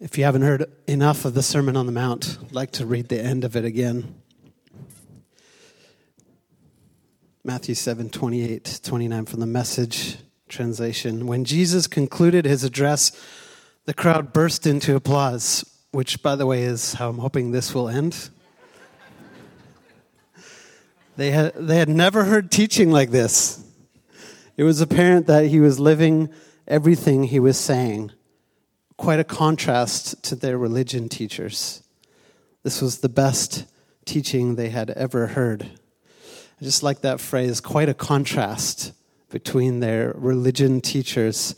If you haven't heard enough of the Sermon on the Mount, I'd like to read the end of it again. Matthew 7 28, 29 from the message translation. When Jesus concluded his address, the crowd burst into applause, which, by the way, is how I'm hoping this will end. They had, they had never heard teaching like this. It was apparent that he was living everything he was saying quite a contrast to their religion teachers. This was the best teaching they had ever heard. I just like that phrase, quite a contrast between their religion teachers.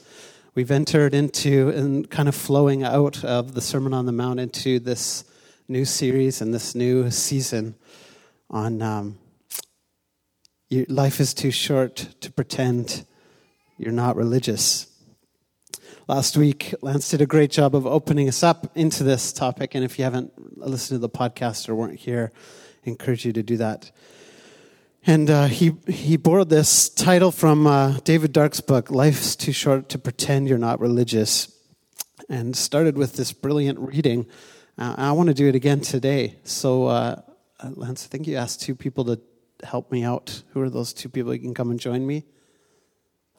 We've entered into and kind of flowing out of the Sermon on the Mount into this new series and this new season on um, life is too short to pretend you're not religious. Last week, Lance did a great job of opening us up into this topic. And if you haven't listened to the podcast or weren't here, I encourage you to do that. And uh, he, he borrowed this title from uh, David Dark's book, Life's Too Short to Pretend You're Not Religious, and started with this brilliant reading. Uh, I want to do it again today. So, uh, Lance, I think you asked two people to help me out. Who are those two people? You can come and join me.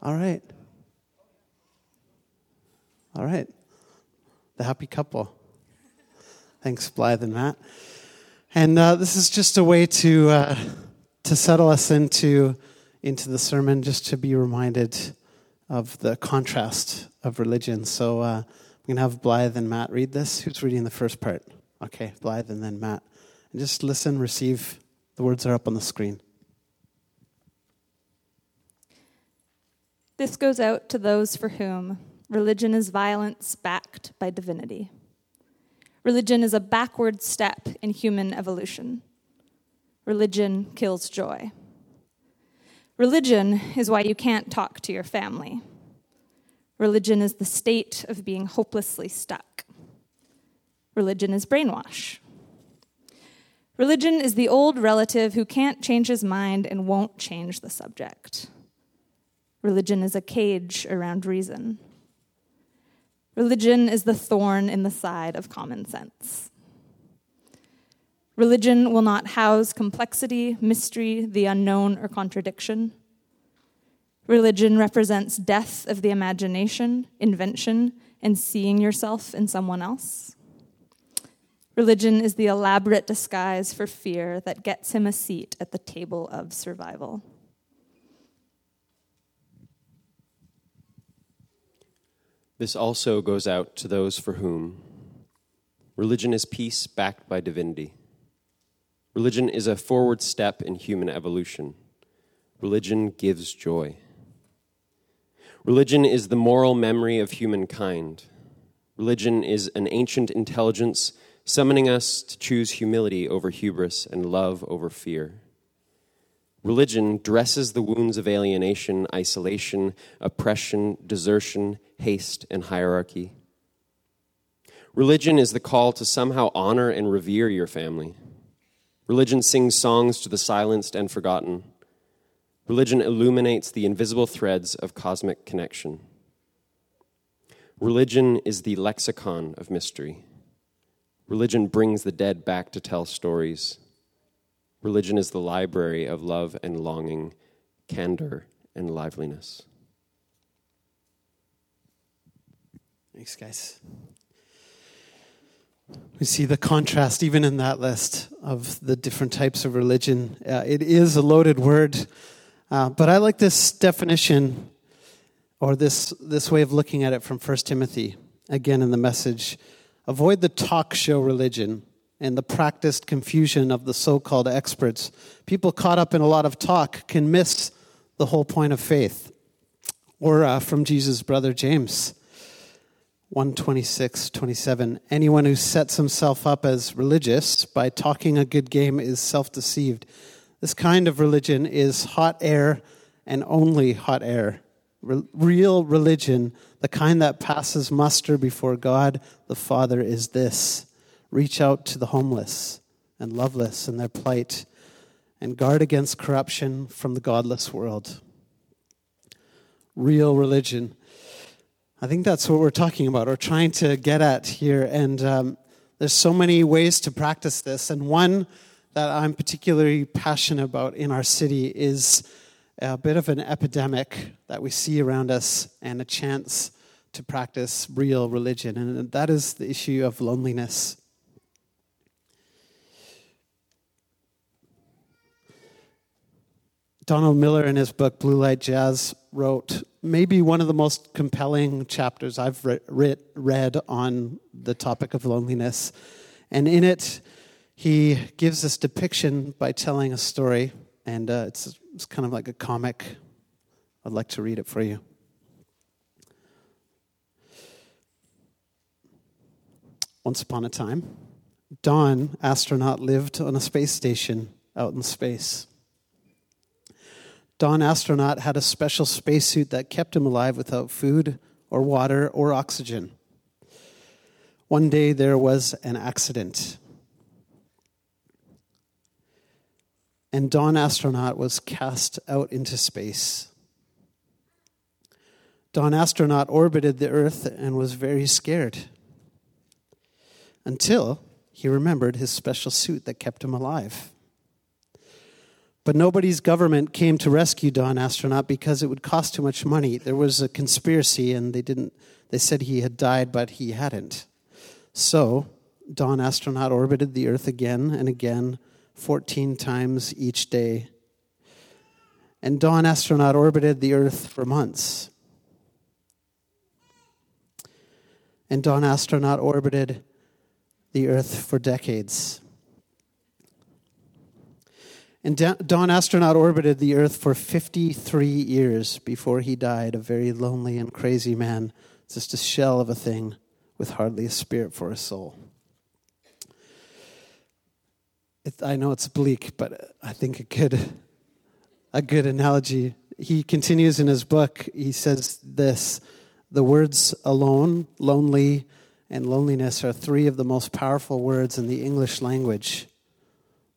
All right. All right. The happy couple. Thanks, Blythe and Matt. And uh, this is just a way to uh, to settle us into into the sermon, just to be reminded of the contrast of religion. So uh, we're gonna have Blythe and Matt read this. Who's reading the first part? Okay, Blythe and then Matt. And just listen, receive. The words are up on the screen. This goes out to those for whom Religion is violence backed by divinity. Religion is a backward step in human evolution. Religion kills joy. Religion is why you can't talk to your family. Religion is the state of being hopelessly stuck. Religion is brainwash. Religion is the old relative who can't change his mind and won't change the subject. Religion is a cage around reason. Religion is the thorn in the side of common sense. Religion will not house complexity, mystery, the unknown, or contradiction. Religion represents death of the imagination, invention, and seeing yourself in someone else. Religion is the elaborate disguise for fear that gets him a seat at the table of survival. This also goes out to those for whom religion is peace backed by divinity. Religion is a forward step in human evolution. Religion gives joy. Religion is the moral memory of humankind. Religion is an ancient intelligence summoning us to choose humility over hubris and love over fear. Religion dresses the wounds of alienation, isolation, oppression, desertion, haste, and hierarchy. Religion is the call to somehow honor and revere your family. Religion sings songs to the silenced and forgotten. Religion illuminates the invisible threads of cosmic connection. Religion is the lexicon of mystery. Religion brings the dead back to tell stories. Religion is the library of love and longing, candor and liveliness. Thanks, guys. We see the contrast even in that list of the different types of religion. Uh, it is a loaded word, uh, but I like this definition or this, this way of looking at it from 1 Timothy, again in the message. Avoid the talk show religion and the practiced confusion of the so called experts. People caught up in a lot of talk can miss the whole point of faith. Or uh, from Jesus' brother James. 126, 27. Anyone who sets himself up as religious by talking a good game is self deceived. This kind of religion is hot air and only hot air. Re- real religion, the kind that passes muster before God the Father, is this reach out to the homeless and loveless in their plight, and guard against corruption from the godless world. Real religion. I think that's what we're talking about or trying to get at here. And um, there's so many ways to practice this. And one that I'm particularly passionate about in our city is a bit of an epidemic that we see around us and a chance to practice real religion. And that is the issue of loneliness. Donald Miller, in his book Blue Like Jazz, wrote maybe one of the most compelling chapters I've re- read on the topic of loneliness. And in it, he gives this depiction by telling a story, and uh, it's, it's kind of like a comic. I'd like to read it for you. Once upon a time, Don, astronaut, lived on a space station out in space. Don astronaut had a special spacesuit that kept him alive without food or water or oxygen. One day there was an accident. And Don astronaut was cast out into space. Don astronaut orbited the Earth and was very scared until he remembered his special suit that kept him alive. But nobody's government came to rescue Don Astronaut because it would cost too much money. There was a conspiracy and they didn't they said he had died but he hadn't. So, Don Astronaut orbited the earth again and again 14 times each day. And Don Astronaut orbited the earth for months. And Don Astronaut orbited the earth for decades. And Don Astronaut orbited the Earth for 53 years before he died, a very lonely and crazy man, just a shell of a thing with hardly a spirit for a soul. It, I know it's bleak, but I think a good, a good analogy. He continues in his book, he says this The words alone, lonely, and loneliness are three of the most powerful words in the English language.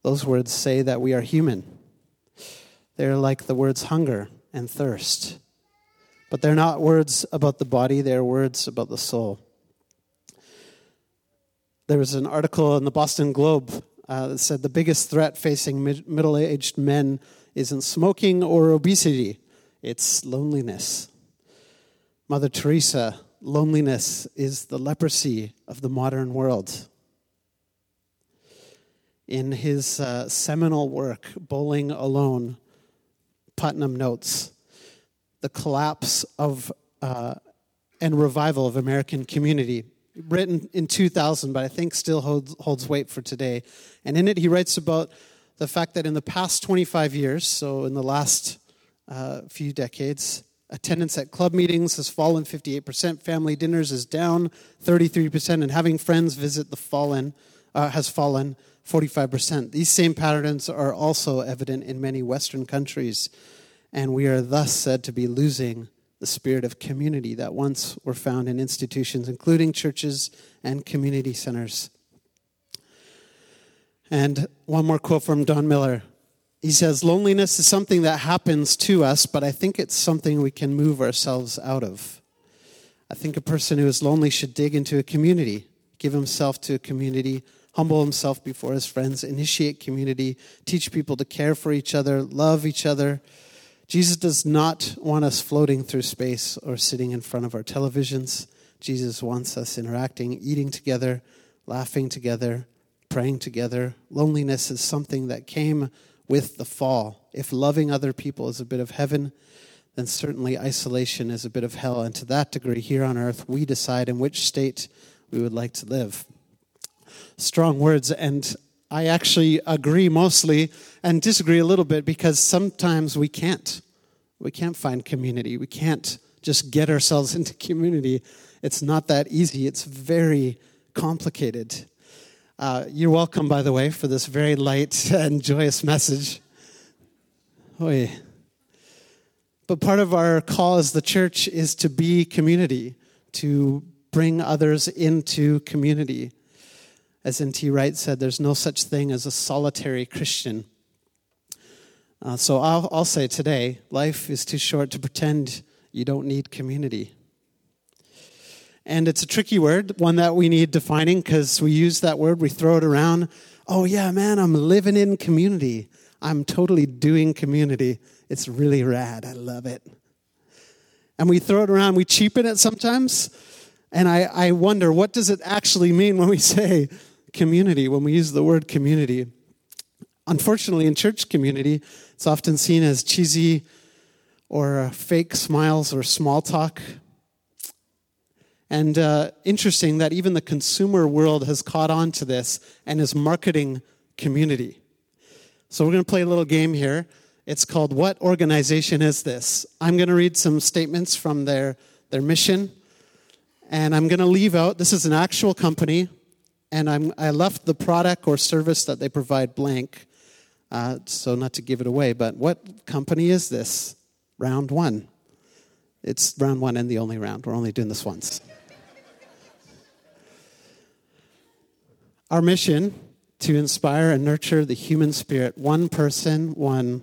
Those words say that we are human. They're like the words hunger and thirst. But they're not words about the body, they're words about the soul. There was an article in the Boston Globe uh, that said the biggest threat facing mid- middle aged men isn't smoking or obesity, it's loneliness. Mother Teresa, loneliness is the leprosy of the modern world in his uh, seminal work, Bowling Alone, Putnam notes the collapse of uh, and revival of American community, written in 2000, but I think still holds, holds weight for today. And in it, he writes about the fact that in the past 25 years, so in the last uh, few decades, attendance at club meetings has fallen 58%, family dinners is down 33%, and having friends visit the fallen uh, has fallen 45%. These same patterns are also evident in many Western countries, and we are thus said to be losing the spirit of community that once were found in institutions, including churches and community centers. And one more quote from Don Miller. He says, Loneliness is something that happens to us, but I think it's something we can move ourselves out of. I think a person who is lonely should dig into a community, give himself to a community humble himself before his friends, initiate community, teach people to care for each other, love each other. Jesus does not want us floating through space or sitting in front of our televisions. Jesus wants us interacting, eating together, laughing together, praying together. Loneliness is something that came with the fall. If loving other people is a bit of heaven, then certainly isolation is a bit of hell. And to that degree, here on earth, we decide in which state we would like to live strong words, and I actually agree mostly and disagree a little bit because sometimes we can't. We can't find community. We can't just get ourselves into community. It's not that easy, it's very complicated. Uh, you're welcome, by the way, for this very light and joyous message. Oy. But part of our call as the church is to be community, to bring others into community. As N.T. Wright said, there's no such thing as a solitary Christian. Uh, so I'll, I'll say today life is too short to pretend you don't need community. And it's a tricky word, one that we need defining because we use that word, we throw it around. Oh, yeah, man, I'm living in community. I'm totally doing community. It's really rad. I love it. And we throw it around, we cheapen it sometimes. And I, I wonder, what does it actually mean when we say community, when we use the word community? Unfortunately, in church community, it's often seen as cheesy or fake smiles or small talk. And uh, interesting that even the consumer world has caught on to this and is marketing community. So we're going to play a little game here. It's called What Organization Is This? I'm going to read some statements from their, their mission, and I'm going to leave out this is an actual company, and I'm, I left the product or service that they provide blank, uh, so not to give it away. But what company is this? Round one. It's round one and the only round. We're only doing this once. Our mission to inspire and nurture the human spirit, one person, one,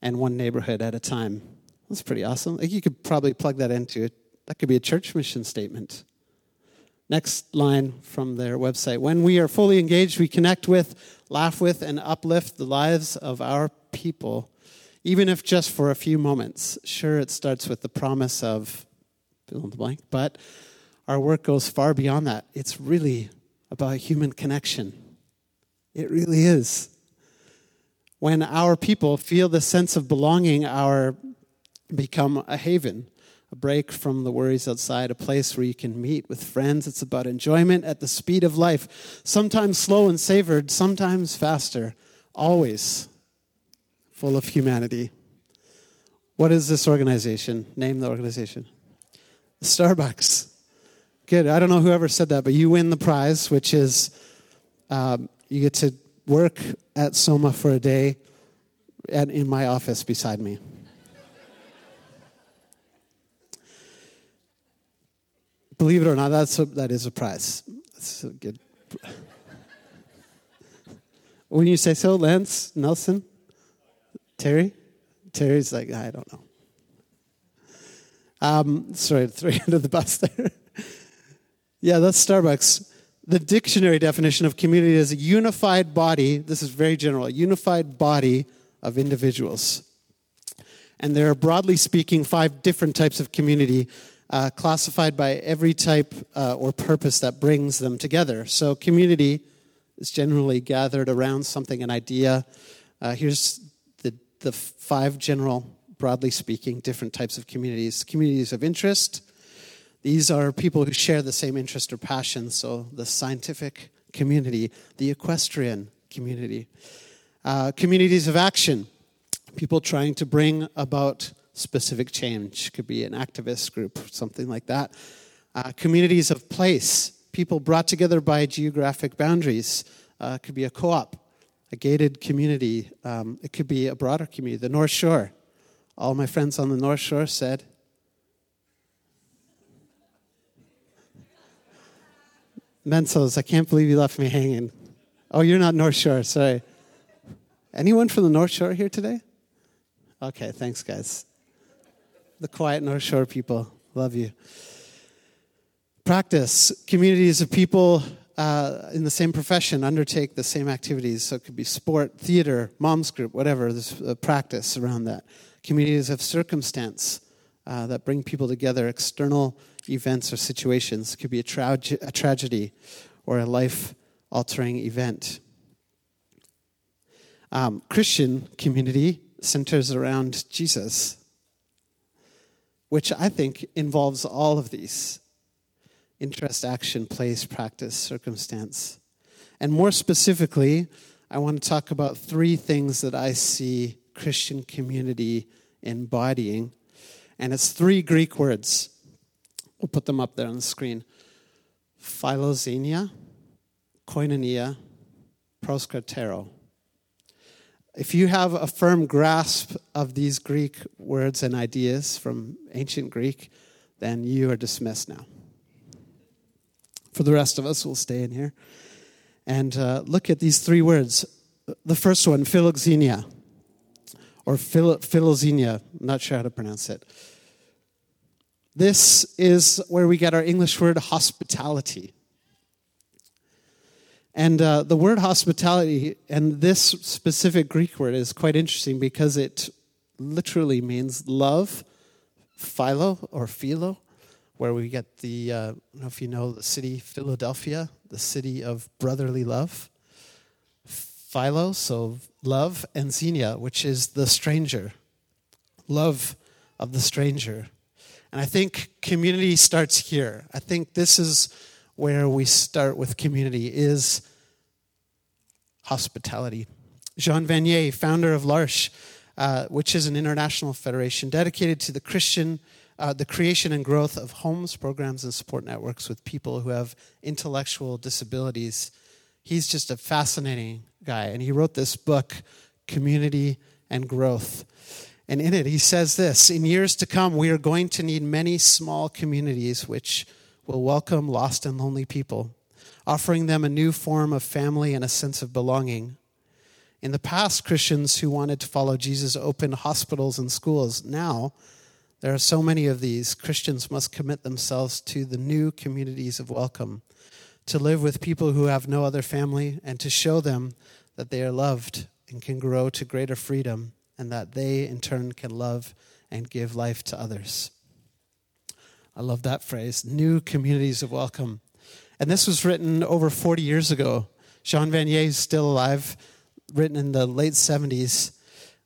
and one neighborhood at a time. That's pretty awesome. You could probably plug that into it. That could be a church mission statement. Next line from their website. When we are fully engaged, we connect with, laugh with, and uplift the lives of our people, even if just for a few moments. Sure, it starts with the promise of fill in the blank, but our work goes far beyond that. It's really about human connection. It really is. When our people feel the sense of belonging, our become a haven, a break from the worries outside, a place where you can meet with friends. It's about enjoyment at the speed of life, sometimes slow and savored, sometimes faster, always full of humanity. What is this organization? Name the organization. Starbucks. Good. I don't know whoever said that, but you win the prize, which is um, you get to work at Soma for a day at, in my office beside me. Believe it or not, that's a, that is a prize. That's a good. when you say so, Lance, Nelson, Terry, Terry's like, I don't know. Um, sorry, three under the bus there. Yeah, that's Starbucks. The dictionary definition of community is a unified body, this is very general, a unified body of individuals. And there are, broadly speaking, five different types of community uh, classified by every type uh, or purpose that brings them together. So, community is generally gathered around something, an idea. Uh, here's the, the five general, broadly speaking, different types of communities communities of interest, these are people who share the same interest or passion, so the scientific community, the equestrian community. Uh, communities of action, people trying to bring about specific change, could be an activist group, something like that. Uh, communities of place, people brought together by geographic boundaries, uh, could be a co op, a gated community, um, it could be a broader community, the North Shore. All my friends on the North Shore said, Mensos, I can't believe you left me hanging. Oh, you're not North Shore, sorry. Anyone from the North Shore here today? Okay, thanks, guys. The quiet North Shore people, love you. Practice. Communities of people uh, in the same profession undertake the same activities. So it could be sport, theater, mom's group, whatever. There's a practice around that. Communities of circumstance uh, that bring people together, external events or situations. It could be a, tra- a tragedy or a life altering event. Um, Christian community centers around Jesus, which I think involves all of these interest, action, place, practice, circumstance. And more specifically, I want to talk about three things that I see Christian community embodying. And it's three Greek words We'll put them up there on the screen. Philoxenia, koinonia, proskatero. If you have a firm grasp of these Greek words and ideas from ancient Greek, then you are dismissed now. For the rest of us, we'll stay in here and uh, look at these three words. The first one, philoxenia, or phil- philoxenia, I'm not sure how to pronounce it. This is where we get our English word hospitality. And uh, the word hospitality and this specific Greek word is quite interesting because it literally means love, philo or philo, where we get the, uh, I don't know if you know the city Philadelphia, the city of brotherly love. Philo, so love, and xenia, which is the stranger. Love of the stranger. And I think community starts here. I think this is where we start with community is hospitality. Jean Vanier, founder of L'Arche, uh, which is an international federation dedicated to the Christian, uh, the creation and growth of homes, programs, and support networks with people who have intellectual disabilities. He's just a fascinating guy, and he wrote this book, Community and Growth. And in it, he says this In years to come, we are going to need many small communities which will welcome lost and lonely people, offering them a new form of family and a sense of belonging. In the past, Christians who wanted to follow Jesus opened hospitals and schools. Now, there are so many of these. Christians must commit themselves to the new communities of welcome, to live with people who have no other family, and to show them that they are loved and can grow to greater freedom and that they in turn can love and give life to others. I love that phrase new communities of welcome. And this was written over 40 years ago. Jean Vanier is still alive, written in the late 70s.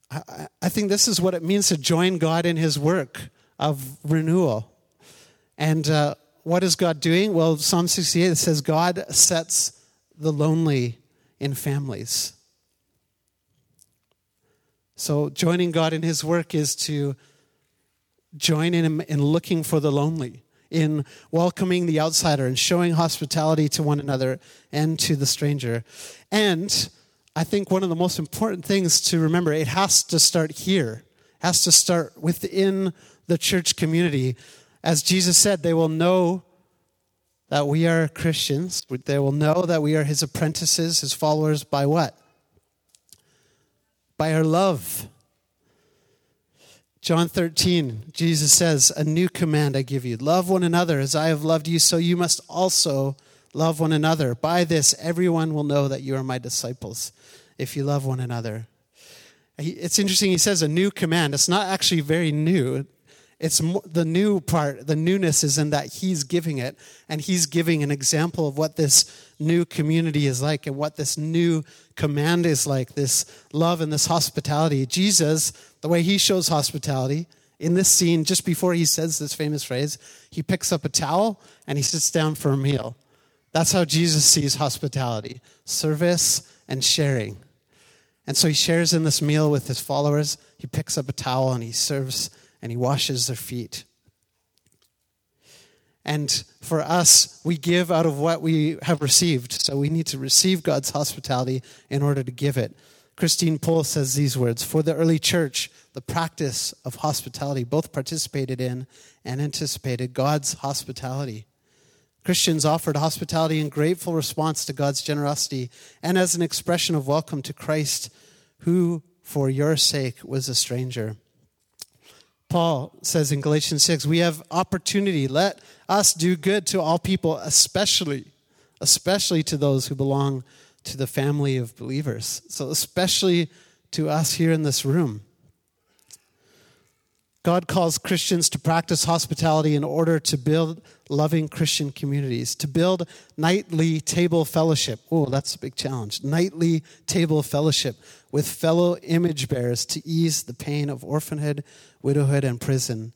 I, I think this is what it means to join God in his work of renewal. And uh, what is God doing? Well, Psalm 68 says, God sets the lonely in families. So, joining God in His work is to join in in looking for the lonely, in welcoming the outsider, and showing hospitality to one another and to the stranger. And I think one of the most important things to remember it has to start here, it has to start within the church community. As Jesus said, they will know that we are Christians. They will know that we are His apprentices, His followers, by what? by our love. John 13, Jesus says, A new command I give you love one another as I have loved you, so you must also love one another. By this, everyone will know that you are my disciples if you love one another. It's interesting, he says a new command. It's not actually very new. It's the new part, the newness is in that he's giving it, and he's giving an example of what this new community is like and what this new command is like this love and this hospitality. Jesus, the way he shows hospitality, in this scene, just before he says this famous phrase, he picks up a towel and he sits down for a meal. That's how Jesus sees hospitality service and sharing. And so he shares in this meal with his followers. He picks up a towel and he serves and he washes their feet. And for us, we give out of what we have received. So we need to receive God's hospitality in order to give it. Christine Pohl says these words For the early church, the practice of hospitality both participated in and anticipated God's hospitality. Christians offered hospitality in grateful response to God's generosity and as an expression of welcome to Christ, who, for your sake, was a stranger. Paul says in Galatians 6, we have opportunity. Let us do good to all people, especially, especially to those who belong to the family of believers. So, especially to us here in this room. God calls Christians to practice hospitality in order to build loving Christian communities, to build nightly table fellowship. Oh, that's a big challenge. Nightly table fellowship with fellow image bearers to ease the pain of orphanhood, widowhood, and prison.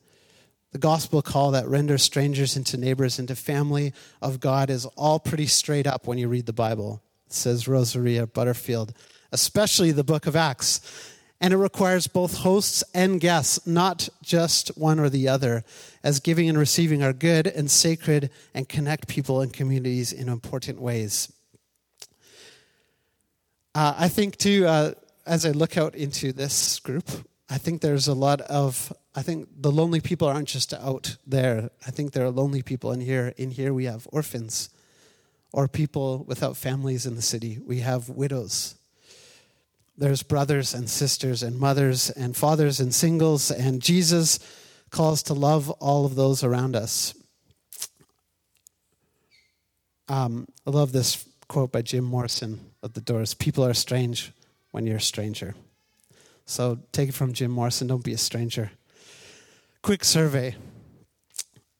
The gospel call that renders strangers into neighbors, into family of God is all pretty straight up when you read the Bible, says Rosaria Butterfield, especially the book of Acts. And it requires both hosts and guests, not just one or the other, as giving and receiving are good and sacred and connect people and communities in important ways. Uh, I think, too, uh, as I look out into this group, I think there's a lot of, I think the lonely people aren't just out there. I think there are lonely people in here. In here, we have orphans or people without families in the city. We have widows there's brothers and sisters and mothers and fathers and singles, and Jesus calls to love all of those around us. Um, I love this quote by Jim Morrison of The Doors People are strange when you're a stranger. So take it from Jim Morrison don't be a stranger. Quick survey.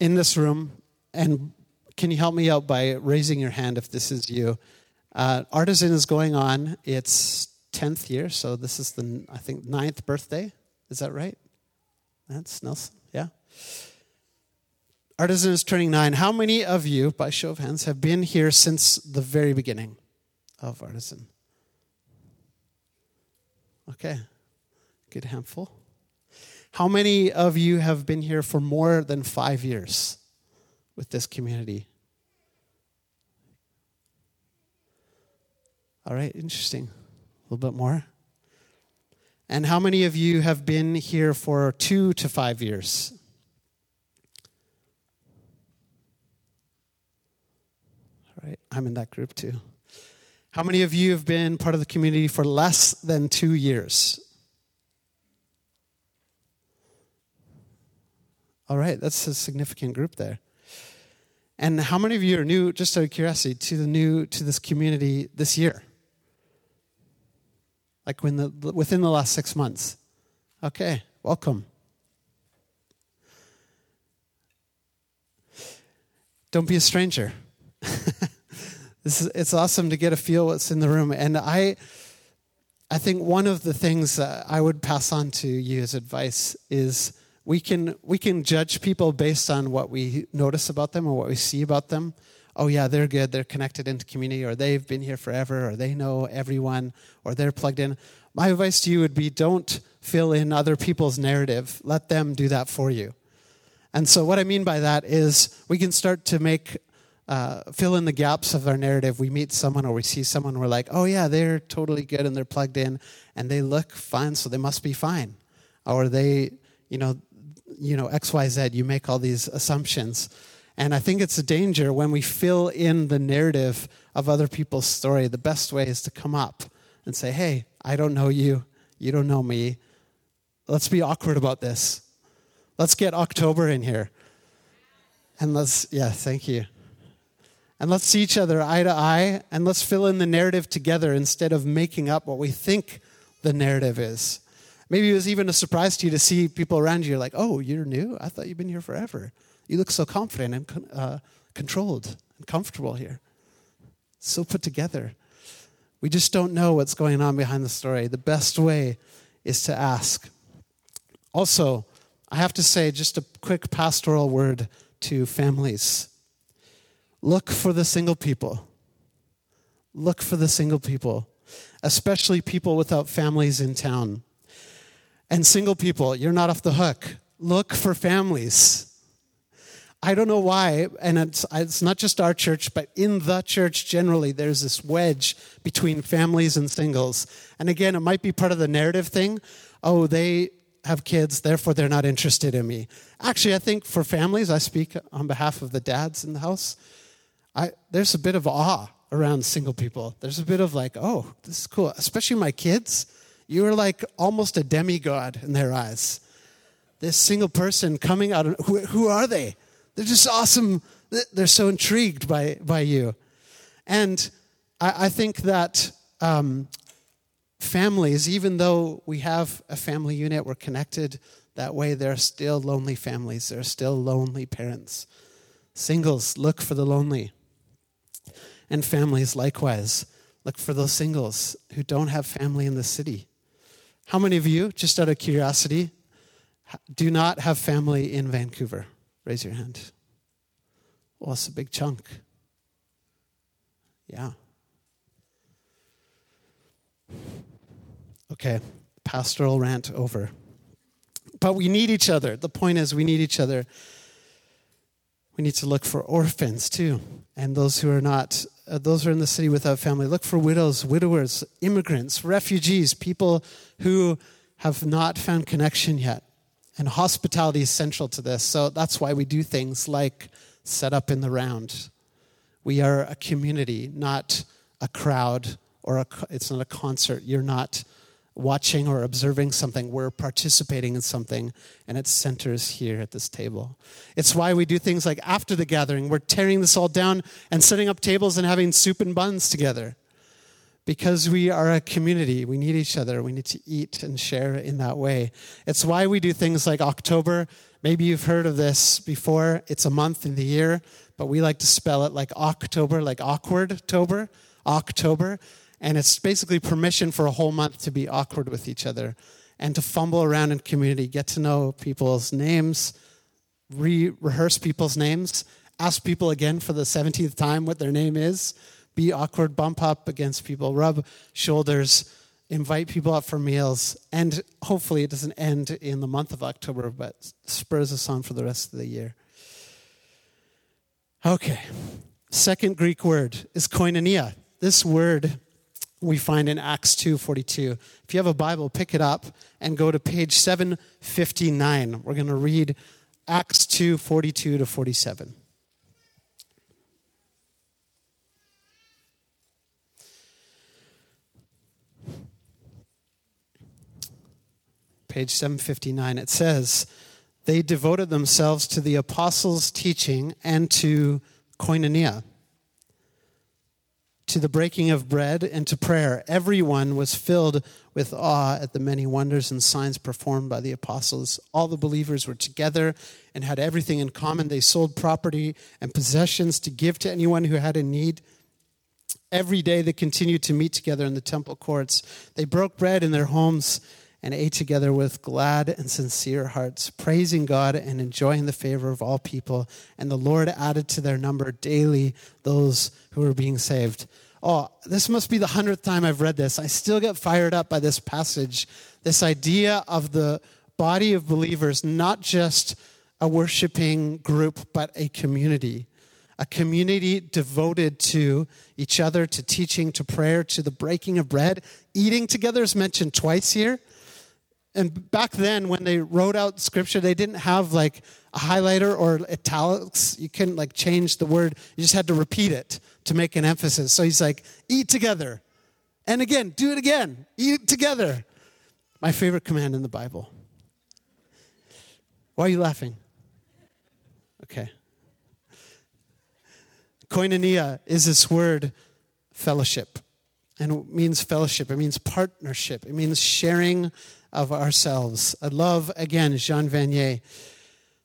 In this room, and can you help me out by raising your hand if this is you? Uh, Artisan is going on its 10th year, so this is the, I think, ninth birthday. Is that right? That's Nelson, yeah. Artisan is turning nine. How many of you, by show of hands, have been here since the very beginning of Artisan? Okay, good handful. How many of you have been here for more than five years with this community? All right, interesting. A little bit more. And how many of you have been here for two to five years? All right, I'm in that group too. How many of you have been part of the community for less than two years? All right, that's a significant group there. And how many of you are new, just out of curiosity, to the new to this community this year? Like when the, within the last six months. Okay, welcome. Don't be a stranger. this is, it's awesome to get a feel what's in the room. And I, I think one of the things that I would pass on to you as advice is we can, we can judge people based on what we notice about them or what we see about them. Oh, yeah, they're good, they're connected into community, or they've been here forever, or they know everyone, or they're plugged in. My advice to you would be don't fill in other people's narrative, let them do that for you. And so, what I mean by that is we can start to make uh, fill in the gaps of our narrative. We meet someone or we see someone, we're like, oh, yeah, they're totally good and they're plugged in and they look fine, so they must be fine. Or they, you know, you know, XYZ, you make all these assumptions. And I think it's a danger when we fill in the narrative of other people's story. The best way is to come up and say, hey, I don't know you. You don't know me. Let's be awkward about this. Let's get Awktober in here. And let's, yeah, thank you. And let's see each other eye to eye and let's fill in the narrative together instead of making up what we think the narrative is. Maybe it was even a surprise to you to see people around you. You're like, oh, you're new? I thought you've been here forever. You look so confident and uh, controlled and comfortable here. So put together. We just don't know what's going on behind the story. The best way is to ask. Also, I have to say just a quick pastoral word to families look for the single people. Look for the single people, especially people without families in town. And single people, you're not off the hook. Look for families. I don't know why, and it's, it's not just our church, but in the church generally, there's this wedge between families and singles. And again, it might be part of the narrative thing. Oh, they have kids, therefore they're not interested in me. Actually, I think for families, I speak on behalf of the dads in the house. I, there's a bit of awe around single people. There's a bit of like, oh, this is cool. Especially my kids. You are like almost a demigod in their eyes. This single person coming out, of, who, who are they? They're just awesome. They're so intrigued by, by you. And I, I think that um, families, even though we have a family unit, we're connected that way, there are still lonely families. There are still lonely parents. Singles, look for the lonely. And families, likewise, look for those singles who don't have family in the city. How many of you, just out of curiosity, do not have family in Vancouver? Raise your hand. Oh, well, it's a big chunk. Yeah. Okay, pastoral rant over. But we need each other. The point is, we need each other. We need to look for orphans too, and those who are not, uh, those who are in the city without family. Look for widows, widowers, immigrants, refugees, people who have not found connection yet. And hospitality is central to this. So that's why we do things like set up in the round. We are a community, not a crowd or a, it's not a concert. You're not watching or observing something. We're participating in something, and it centers here at this table. It's why we do things like after the gathering, we're tearing this all down and setting up tables and having soup and buns together. Because we are a community, we need each other. We need to eat and share in that way. It's why we do things like Awktober. Maybe you've heard of this before. It's a month in the year, but we like to spell it like Awktober, like awkward October, Awktober. And it's basically permission for a whole month to be awkward with each other and to fumble around in community, get to know people's names, re rehearse people's names, ask people again for the 17th time what their name is, be awkward, bump up against people, rub shoulders, invite people up for meals, and hopefully it doesn't end in the month of October, but spurs us on for the rest of the year. Okay. Second Greek word is koinonia. This word we find in Acts 2:42. If you have a Bible, pick it up and go to page 759. We're going to read Acts 2:42 to 47. Page 759 it says, they devoted themselves to the apostles' teaching and to koinonia to the breaking of bread and to prayer. Everyone was filled with awe at the many wonders and signs performed by the apostles. All the believers were together and had everything in common. They sold property and possessions to give to anyone who had a need. Every day they continued to meet together in the temple courts. They broke bread in their homes and ate together with glad and sincere hearts, praising God and enjoying the favor of all people. And the Lord added to their number daily those who were being saved. Oh, this must be the hundredth time I've read this. I still get fired up by this passage. This idea of the body of believers, not just a worshiping group, but a community. A community devoted to each other, to teaching, to prayer, to the breaking of bread. Eating together is mentioned twice here. And back then, when they wrote out scripture, they didn't have like a highlighter or italics. You couldn't like change the word. You just had to repeat it to make an emphasis. So he's like, eat together. And again, do it again. Eat together. My favorite command in the Bible. Why are you laughing? Okay. Koinonia is this word fellowship. And it means fellowship. It means partnership. It means sharing of ourselves. I love, again, Jean Vanier.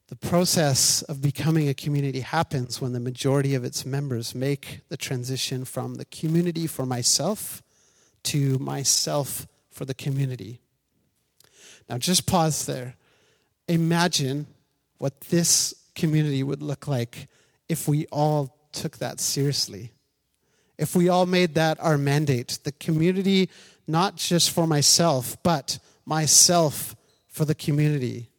The process of becoming a community happens when the majority of its members make the transition from the community for myself to myself for the community. Now, just pause there. Imagine what this community would look like if we all took that seriously. If we all made that our mandate, the community, not just for myself, but myself for the community.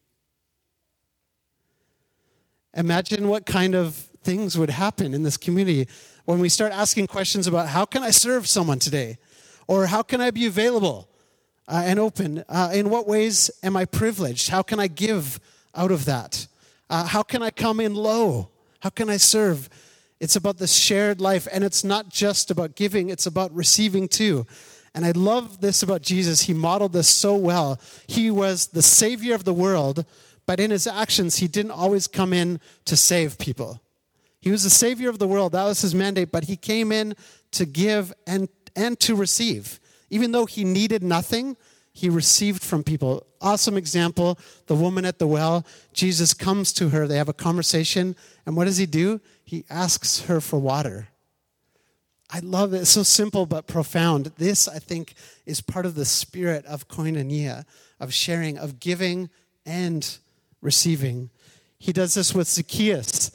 Imagine what kind of things would happen in this community when we start asking questions about how can I serve someone today? Or how can I be available uh, and open? Uh, in what ways am I privileged? How can I give out of that? Uh, how can I come in low? How can I serve? It's about the shared life, and it's not just about giving, it's about receiving too. And I love this about Jesus. He modeled this so well. He was the Savior of the world, but in his actions, he didn't always come in to save people. He was the Savior of the world. That was his mandate, but he came in to give and, and to receive. Even though he needed nothing, he received from people. Awesome example the woman at the well. Jesus comes to her, they have a conversation, and what does he do? He asks her for water. I love it. It's so simple but profound. This, I think, is part of the spirit of koinonia, of sharing, of giving and receiving. He does this with Zacchaeus.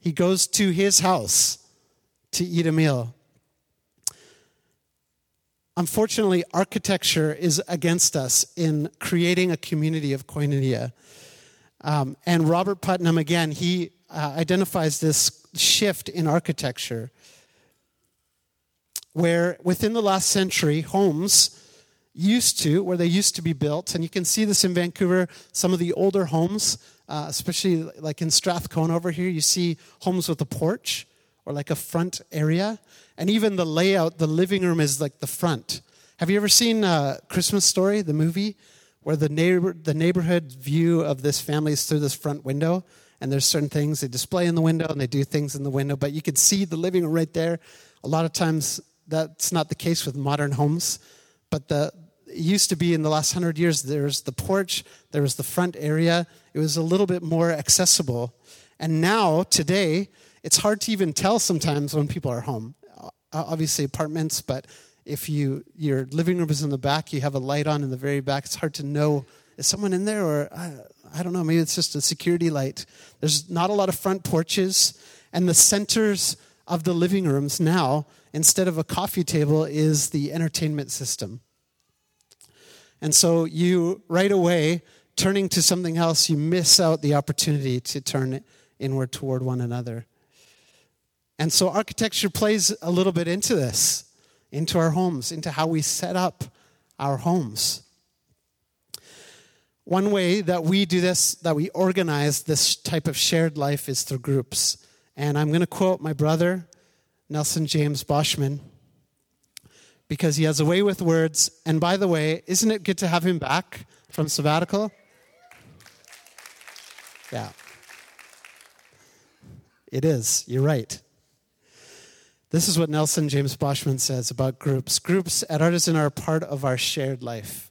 He goes to his house to eat a meal. Unfortunately, architecture is against us in creating a community of koinonia. Um, and Robert Putnam, again, he uh, identifies this shift in architecture where within the last century, homes used to, where they used to be built, and you can see this in Vancouver, some of the older homes, uh, especially like in Strathcona over here, you see homes with a porch or like a front area. And even the layout, the living room is like the front, Have you ever seen uh, Christmas Story, the movie, where the neighbor the neighborhood view of this family is through this front window, and there's certain things they display in the window and they do things in the window, but you can see the living room right there. A lot of times that's not the case with modern homes, but the it used to be in the last hundred years there's the porch, there was the front area. It was a little bit more accessible, and now today it's hard to even tell sometimes when people are home. Obviously apartments, but if you your living room is in the back, you have a light on in the very back. It's hard to know is someone in there or I, I don't know. Maybe it's just a security light. There's not a lot of front porches, and the centers of the living rooms now, instead of a coffee table, is the entertainment system. And so you right away turning to something else, you miss out the opportunity to turn inward toward one another. And so architecture plays a little bit into this into our homes, into how we set up our homes. One way that we do this, that we organize this type of shared life, is through groups. And I'm going to quote my brother, Nelson James Boschman, because he has a way with words. And by the way, isn't it good to have him back from sabbatical? Yeah. It is. You're right. This is what Nelson James Boschman says about groups. Groups at Artisan are part of our shared life.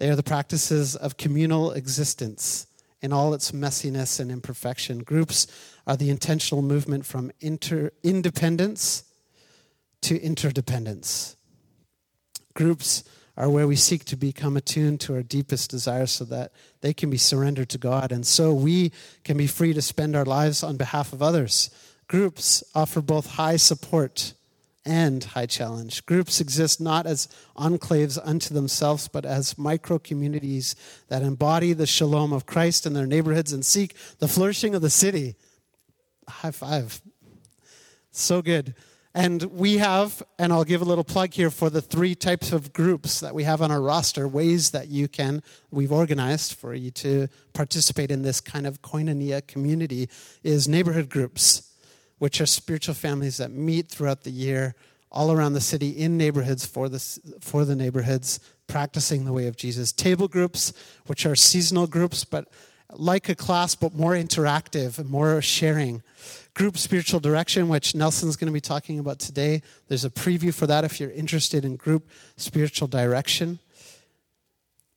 They are the practices of communal existence in all its messiness and imperfection. Groups are the intentional movement from inter- independence to interdependence. Groups are where we seek to become attuned to our deepest desires so that they can be surrendered to God. And so we can be free to spend our lives on behalf of others Groups offer both high support and high challenge. Groups exist not as enclaves unto themselves, but as micro communities that embody the shalom of Christ in their neighborhoods and seek the flourishing of the city. High five. So good. And we have, and I'll give a little plug here for the three types of groups that we have on our roster, ways that you can, we've organized for you to participate in this kind of koinonia community, is neighborhood groups which are spiritual families that meet throughout the year all around the city in neighborhoods for the, for the neighborhoods, practicing the way of Jesus. Table groups, which are seasonal groups, but like a class, but more interactive and more sharing. Group spiritual direction, which Nelson's going to be talking about today. There's a preview for that if you're interested in group spiritual direction.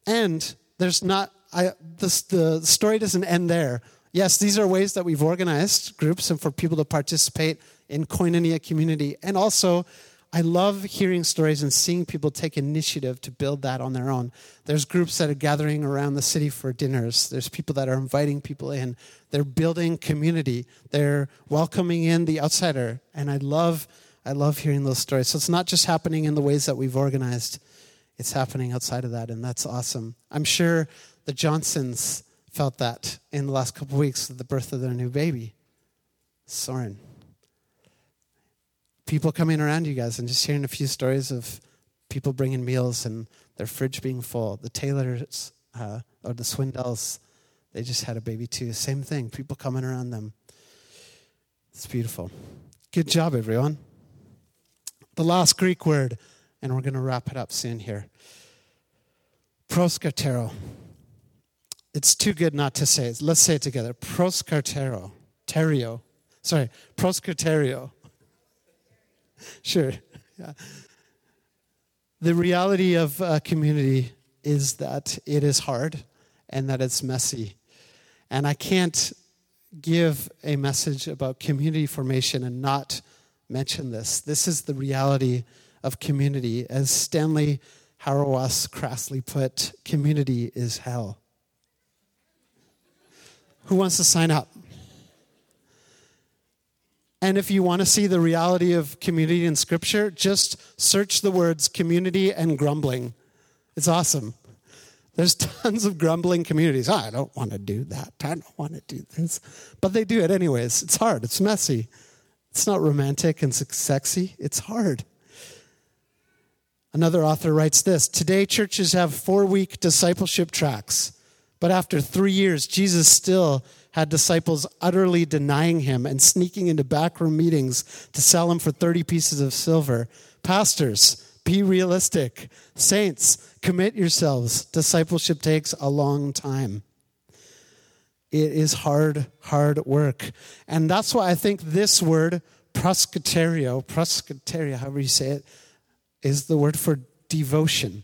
And there's not, I, this, the story doesn't end there. Yes, these are ways that we've organized groups and for people to participate in koinonia community. And also, I love hearing stories and seeing people take initiative to build that on their own. There's groups that are gathering around the city for dinners. There's people that are inviting people in. They're building community. They're welcoming in the outsider. And I love I love hearing those stories. So it's not just happening in the ways that we've organized. It's happening outside of that and that's awesome. I'm sure the Johnsons felt that in the last couple weeks of the birth of their new baby, Soren. People coming around you guys and just hearing a few stories of people bringing meals and their fridge being full. The Taylors uh, or the Swindells, they just had a baby too. Same thing, people coming around them. It's beautiful. Good job, everyone. The last Greek word, and we're going to wrap it up soon here. Proskatero. It's too good not to say it. Let's say it together. Proscartero. Terio. Sorry, proscarterio. sure. Yeah. The reality of a community is that it is hard and that it's messy. And I can't give a message about community formation and not mention this. This is the reality of community. As Stanley Hauerwas crassly put, community is hell. Who wants to sign up? And if you want to see the reality of community in Scripture, just search the words community and grumbling. It's awesome. There's tons of grumbling communities. Oh, I don't want to do that. I don't want to do this. But they do it anyways. It's hard. It's messy. It's not romantic and sexy. It's hard. Another author writes this Today, churches have four week discipleship tracks. But after three years, Jesus still had disciples utterly denying him and sneaking into backroom meetings to sell him for 30 pieces of silver. Pastors, Be realistic. Saints, commit yourselves. Discipleship takes a long time. It is hard, hard work. And that's why I think this word, proskyterio, proskyteria, however you say it, is the word for devotion,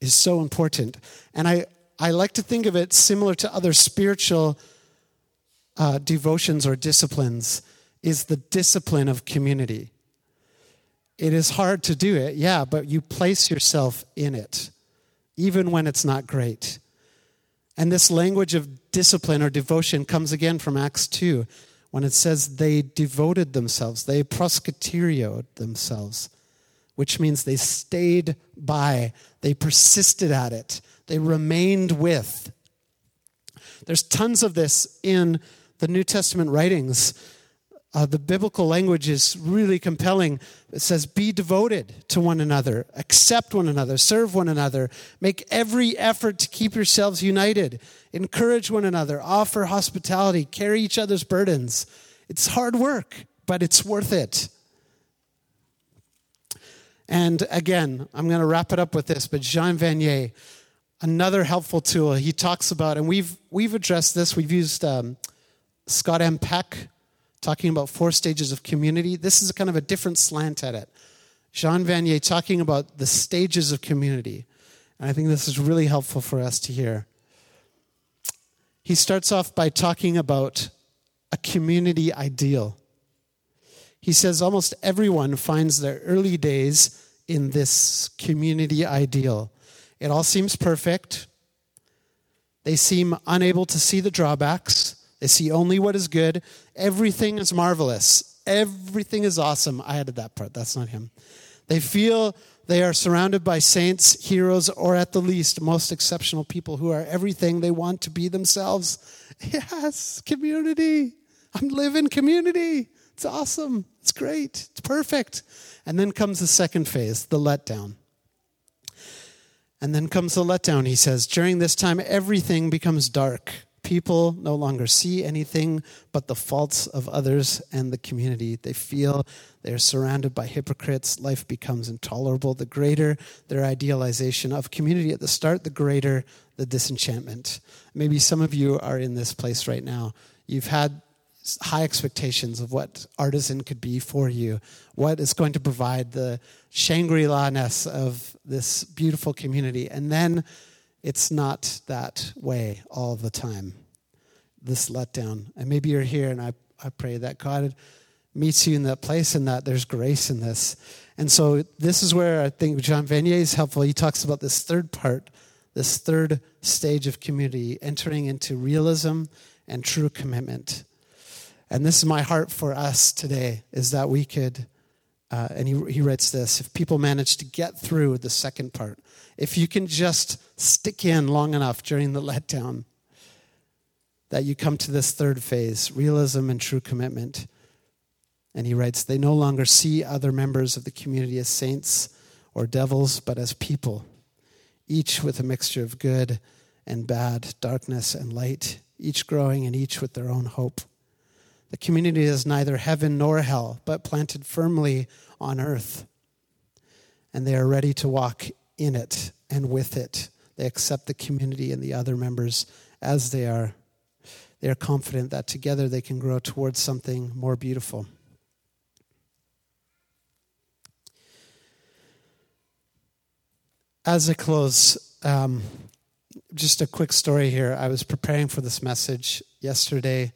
is so important. And I, I like to think of it similar to other spiritual uh, devotions or disciplines, is the discipline of community. It is hard to do it, yeah, but you place yourself in it, even when it's not great. And this language of discipline or devotion comes again from Acts 2 when it says they devoted themselves, they proskyterioed themselves, which means they stayed by, they persisted at it, they remained with. There's tons of this in the New Testament writings. Uh, the biblical language is really compelling. It says, Be devoted to one another, accept one another, serve one another, make every effort to keep yourselves united, encourage one another, offer hospitality, carry each other's burdens. It's hard work, but it's worth it. And again, I'm going to wrap it up with this, but Jean Vanier, another helpful tool he talks about, and we've, we've addressed this, we've used um, Scott M. Peck talking about four stages of community. This is kind of a different slant at it. Jean Vanier talking about the stages of community. And I think this is really helpful for us to hear. He starts off by talking about a community ideal. He says almost everyone finds their early days in this community ideal. It all seems perfect. They seem unable to see the drawbacks. They see only what is good. Everything is marvelous. Everything is awesome. I added that part. That's not him. They feel they are surrounded by saints, heroes, or at the least, most exceptional people who are everything they want to be themselves. Yes, community. I'm living community. It's awesome. It's great. It's perfect. And then comes the second phase, the letdown. And then comes the letdown, he says. During this time, everything becomes dark. People no longer see anything but the faults of others and the community. They feel they are surrounded by hypocrites. Life becomes intolerable. The greater their idealization of community at the start, the greater the disenchantment. Maybe some of you are in this place right now. You've had high expectations of what artisan could be for you, what is going to provide the Shangri La ness of this beautiful community. And then it's not that way all the time, this letdown. And maybe you're here, and I, I pray that God meets you in that place and that there's grace in this. And so this is where I think Jean Vanier is helpful. He talks about this third part, this third stage of community, entering into realism and true commitment. And this is my heart for us today, is that we could, uh, and he, he writes this if people manage to get through the second part, if you can just stick in long enough during the letdown, that you come to this third phase realism and true commitment. And he writes, they no longer see other members of the community as saints or devils, but as people, each with a mixture of good and bad, darkness and light, each growing and each with their own hope. The community is neither heaven nor hell, but planted firmly on earth. And they are ready to walk in it and with it. They accept the community and the other members as they are. They are confident that together they can grow towards something more beautiful. As I close, um, just a quick story here. I was preparing for this message yesterday.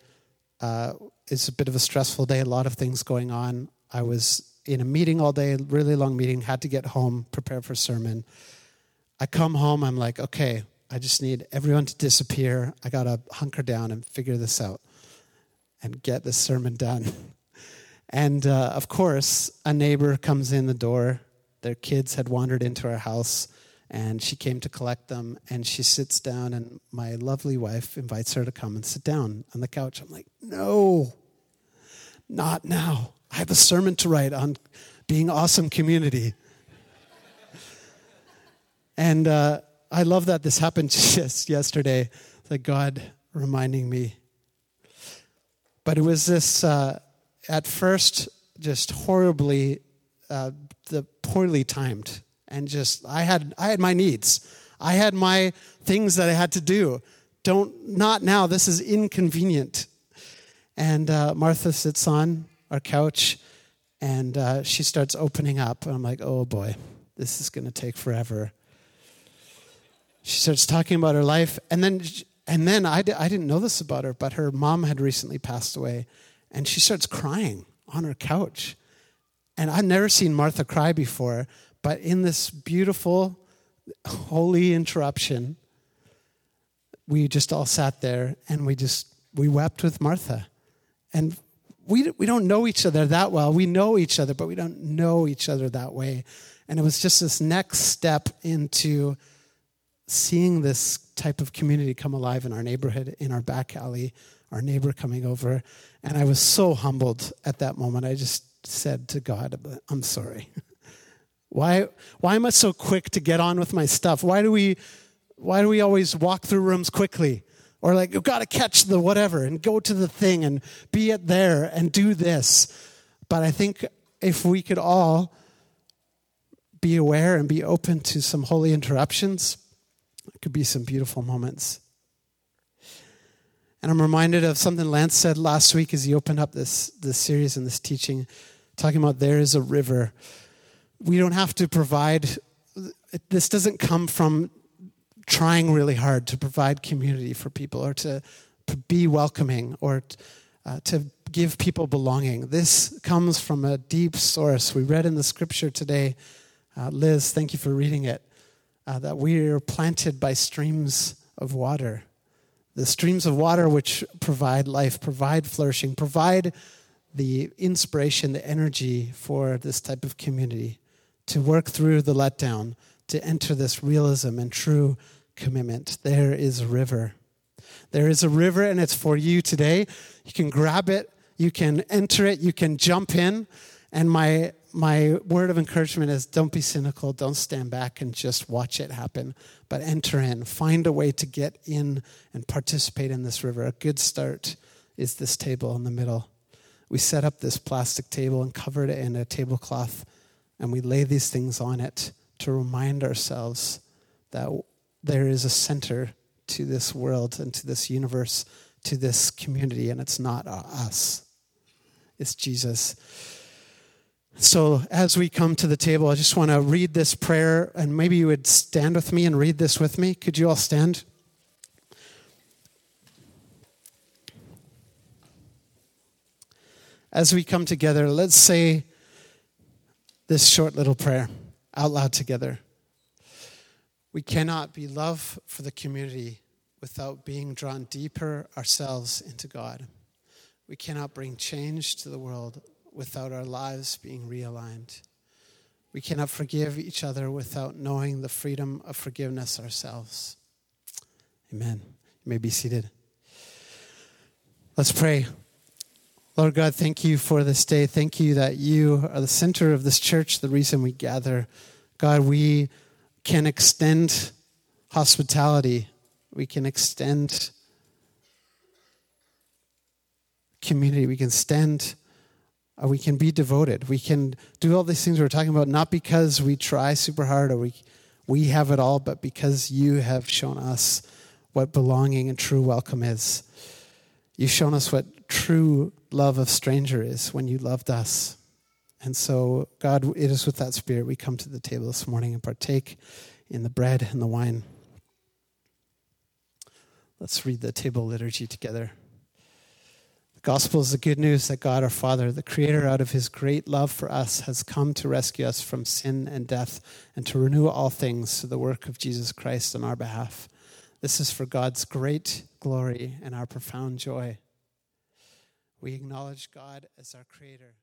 Uh, it's a bit of a stressful day, a lot of things going on. I was in a meeting all day, really long meeting, had to get home, prepare for sermon. I come home, I'm like, okay, I just need everyone to disappear. I got to hunker down and figure this out and get this sermon done. And uh, of course, a neighbor comes in the door. Their kids had wandered into our house, and she came to collect them. And she sits down, and my lovely wife invites her to come and sit down on the couch. I'm like, no, not now. I have a sermon to write on being awesome community. and uh, I love that this happened just yesterday. Like God reminding me. But it was this, uh, at first, just horribly uh, the poorly timed, and just I had I had my needs, I had my things that I had to do. Don't not now. This is inconvenient. And uh, Martha sits on our couch, and uh, she starts opening up, and I'm like, oh boy, this is going to take forever. She starts talking about her life, and then and then I, I didn't know this about her, but her mom had recently passed away, and she starts crying on her couch. And I'd never seen Martha cry before, but in this beautiful, holy interruption, we just all sat there and we just we wept with Martha. And we, we don't know each other that well. We know each other, but we don't know each other that way. And it was just this next step into seeing this type of community come alive in our neighborhood, in our back alley, our neighbor coming over. And I was so humbled at that moment. I just said to God, I'm sorry. why, why am I so quick to get on with my stuff? Why do we, why do we always walk through rooms quickly? Or like, you've got to catch the whatever and go to the thing and be it there and do this. But I think if we could all be aware and be open to some holy interruptions, it could be some beautiful moments. And I'm reminded of something Lance said last week as he opened up this, this series and this teaching, talking about there is a river. We don't have to provide, this doesn't come from trying really hard to provide community for people or to, be welcoming or uh, to give people belonging. This comes from a deep source. We read in the scripture today. Uh, Liz, thank you for reading it uh, that we are planted by streams of water. The streams of water which provide life, provide flourishing, provide the inspiration, the energy for this type of community to work through the letdown, to enter this realism and true commitment. There is a river. There is a river, and it's for you today. You can grab it, you can enter it, you can jump in. And my my word of encouragement is don't be cynical, don't stand back and just watch it happen, but enter in. Find a way to get in and participate in this river. A good start is this table in the middle. We set up this plastic table and covered it in a tablecloth, and we lay these things on it to remind ourselves that there is a center to this world and to this universe, to this community, and it's not us, it's Jesus. So, as we come to the table, I just want to read this prayer, and maybe you would stand with me and read this with me. Could you all stand? As we come together, let's say this short little prayer out loud together. We cannot be love for the community without being drawn deeper ourselves into God. We cannot bring change to the world without our lives being realigned. We cannot forgive each other without knowing the freedom of forgiveness ourselves. Amen. You may be seated. Let's pray. Lord God, thank you for this day. Thank you that you are the center of this church, the reason we gather. God, we can extend hospitality, we can extend community, we can stand uh, we can be devoted. We can do all these things we're talking about not because we try super hard or we, we have it all, but because you have shown us what belonging and true welcome is. You've shown us what true love of stranger is when you loved us. And so, God, it is with that spirit we come to the table this morning and partake in the bread and the wine. Let's read the table liturgy together. The gospel is the good news that God our Father, the Creator, out of His great love for us, has come to rescue us from sin and death and to renew all things through the work of Jesus Christ on our behalf. This is for God's great glory and our profound joy. We acknowledge God as our Creator.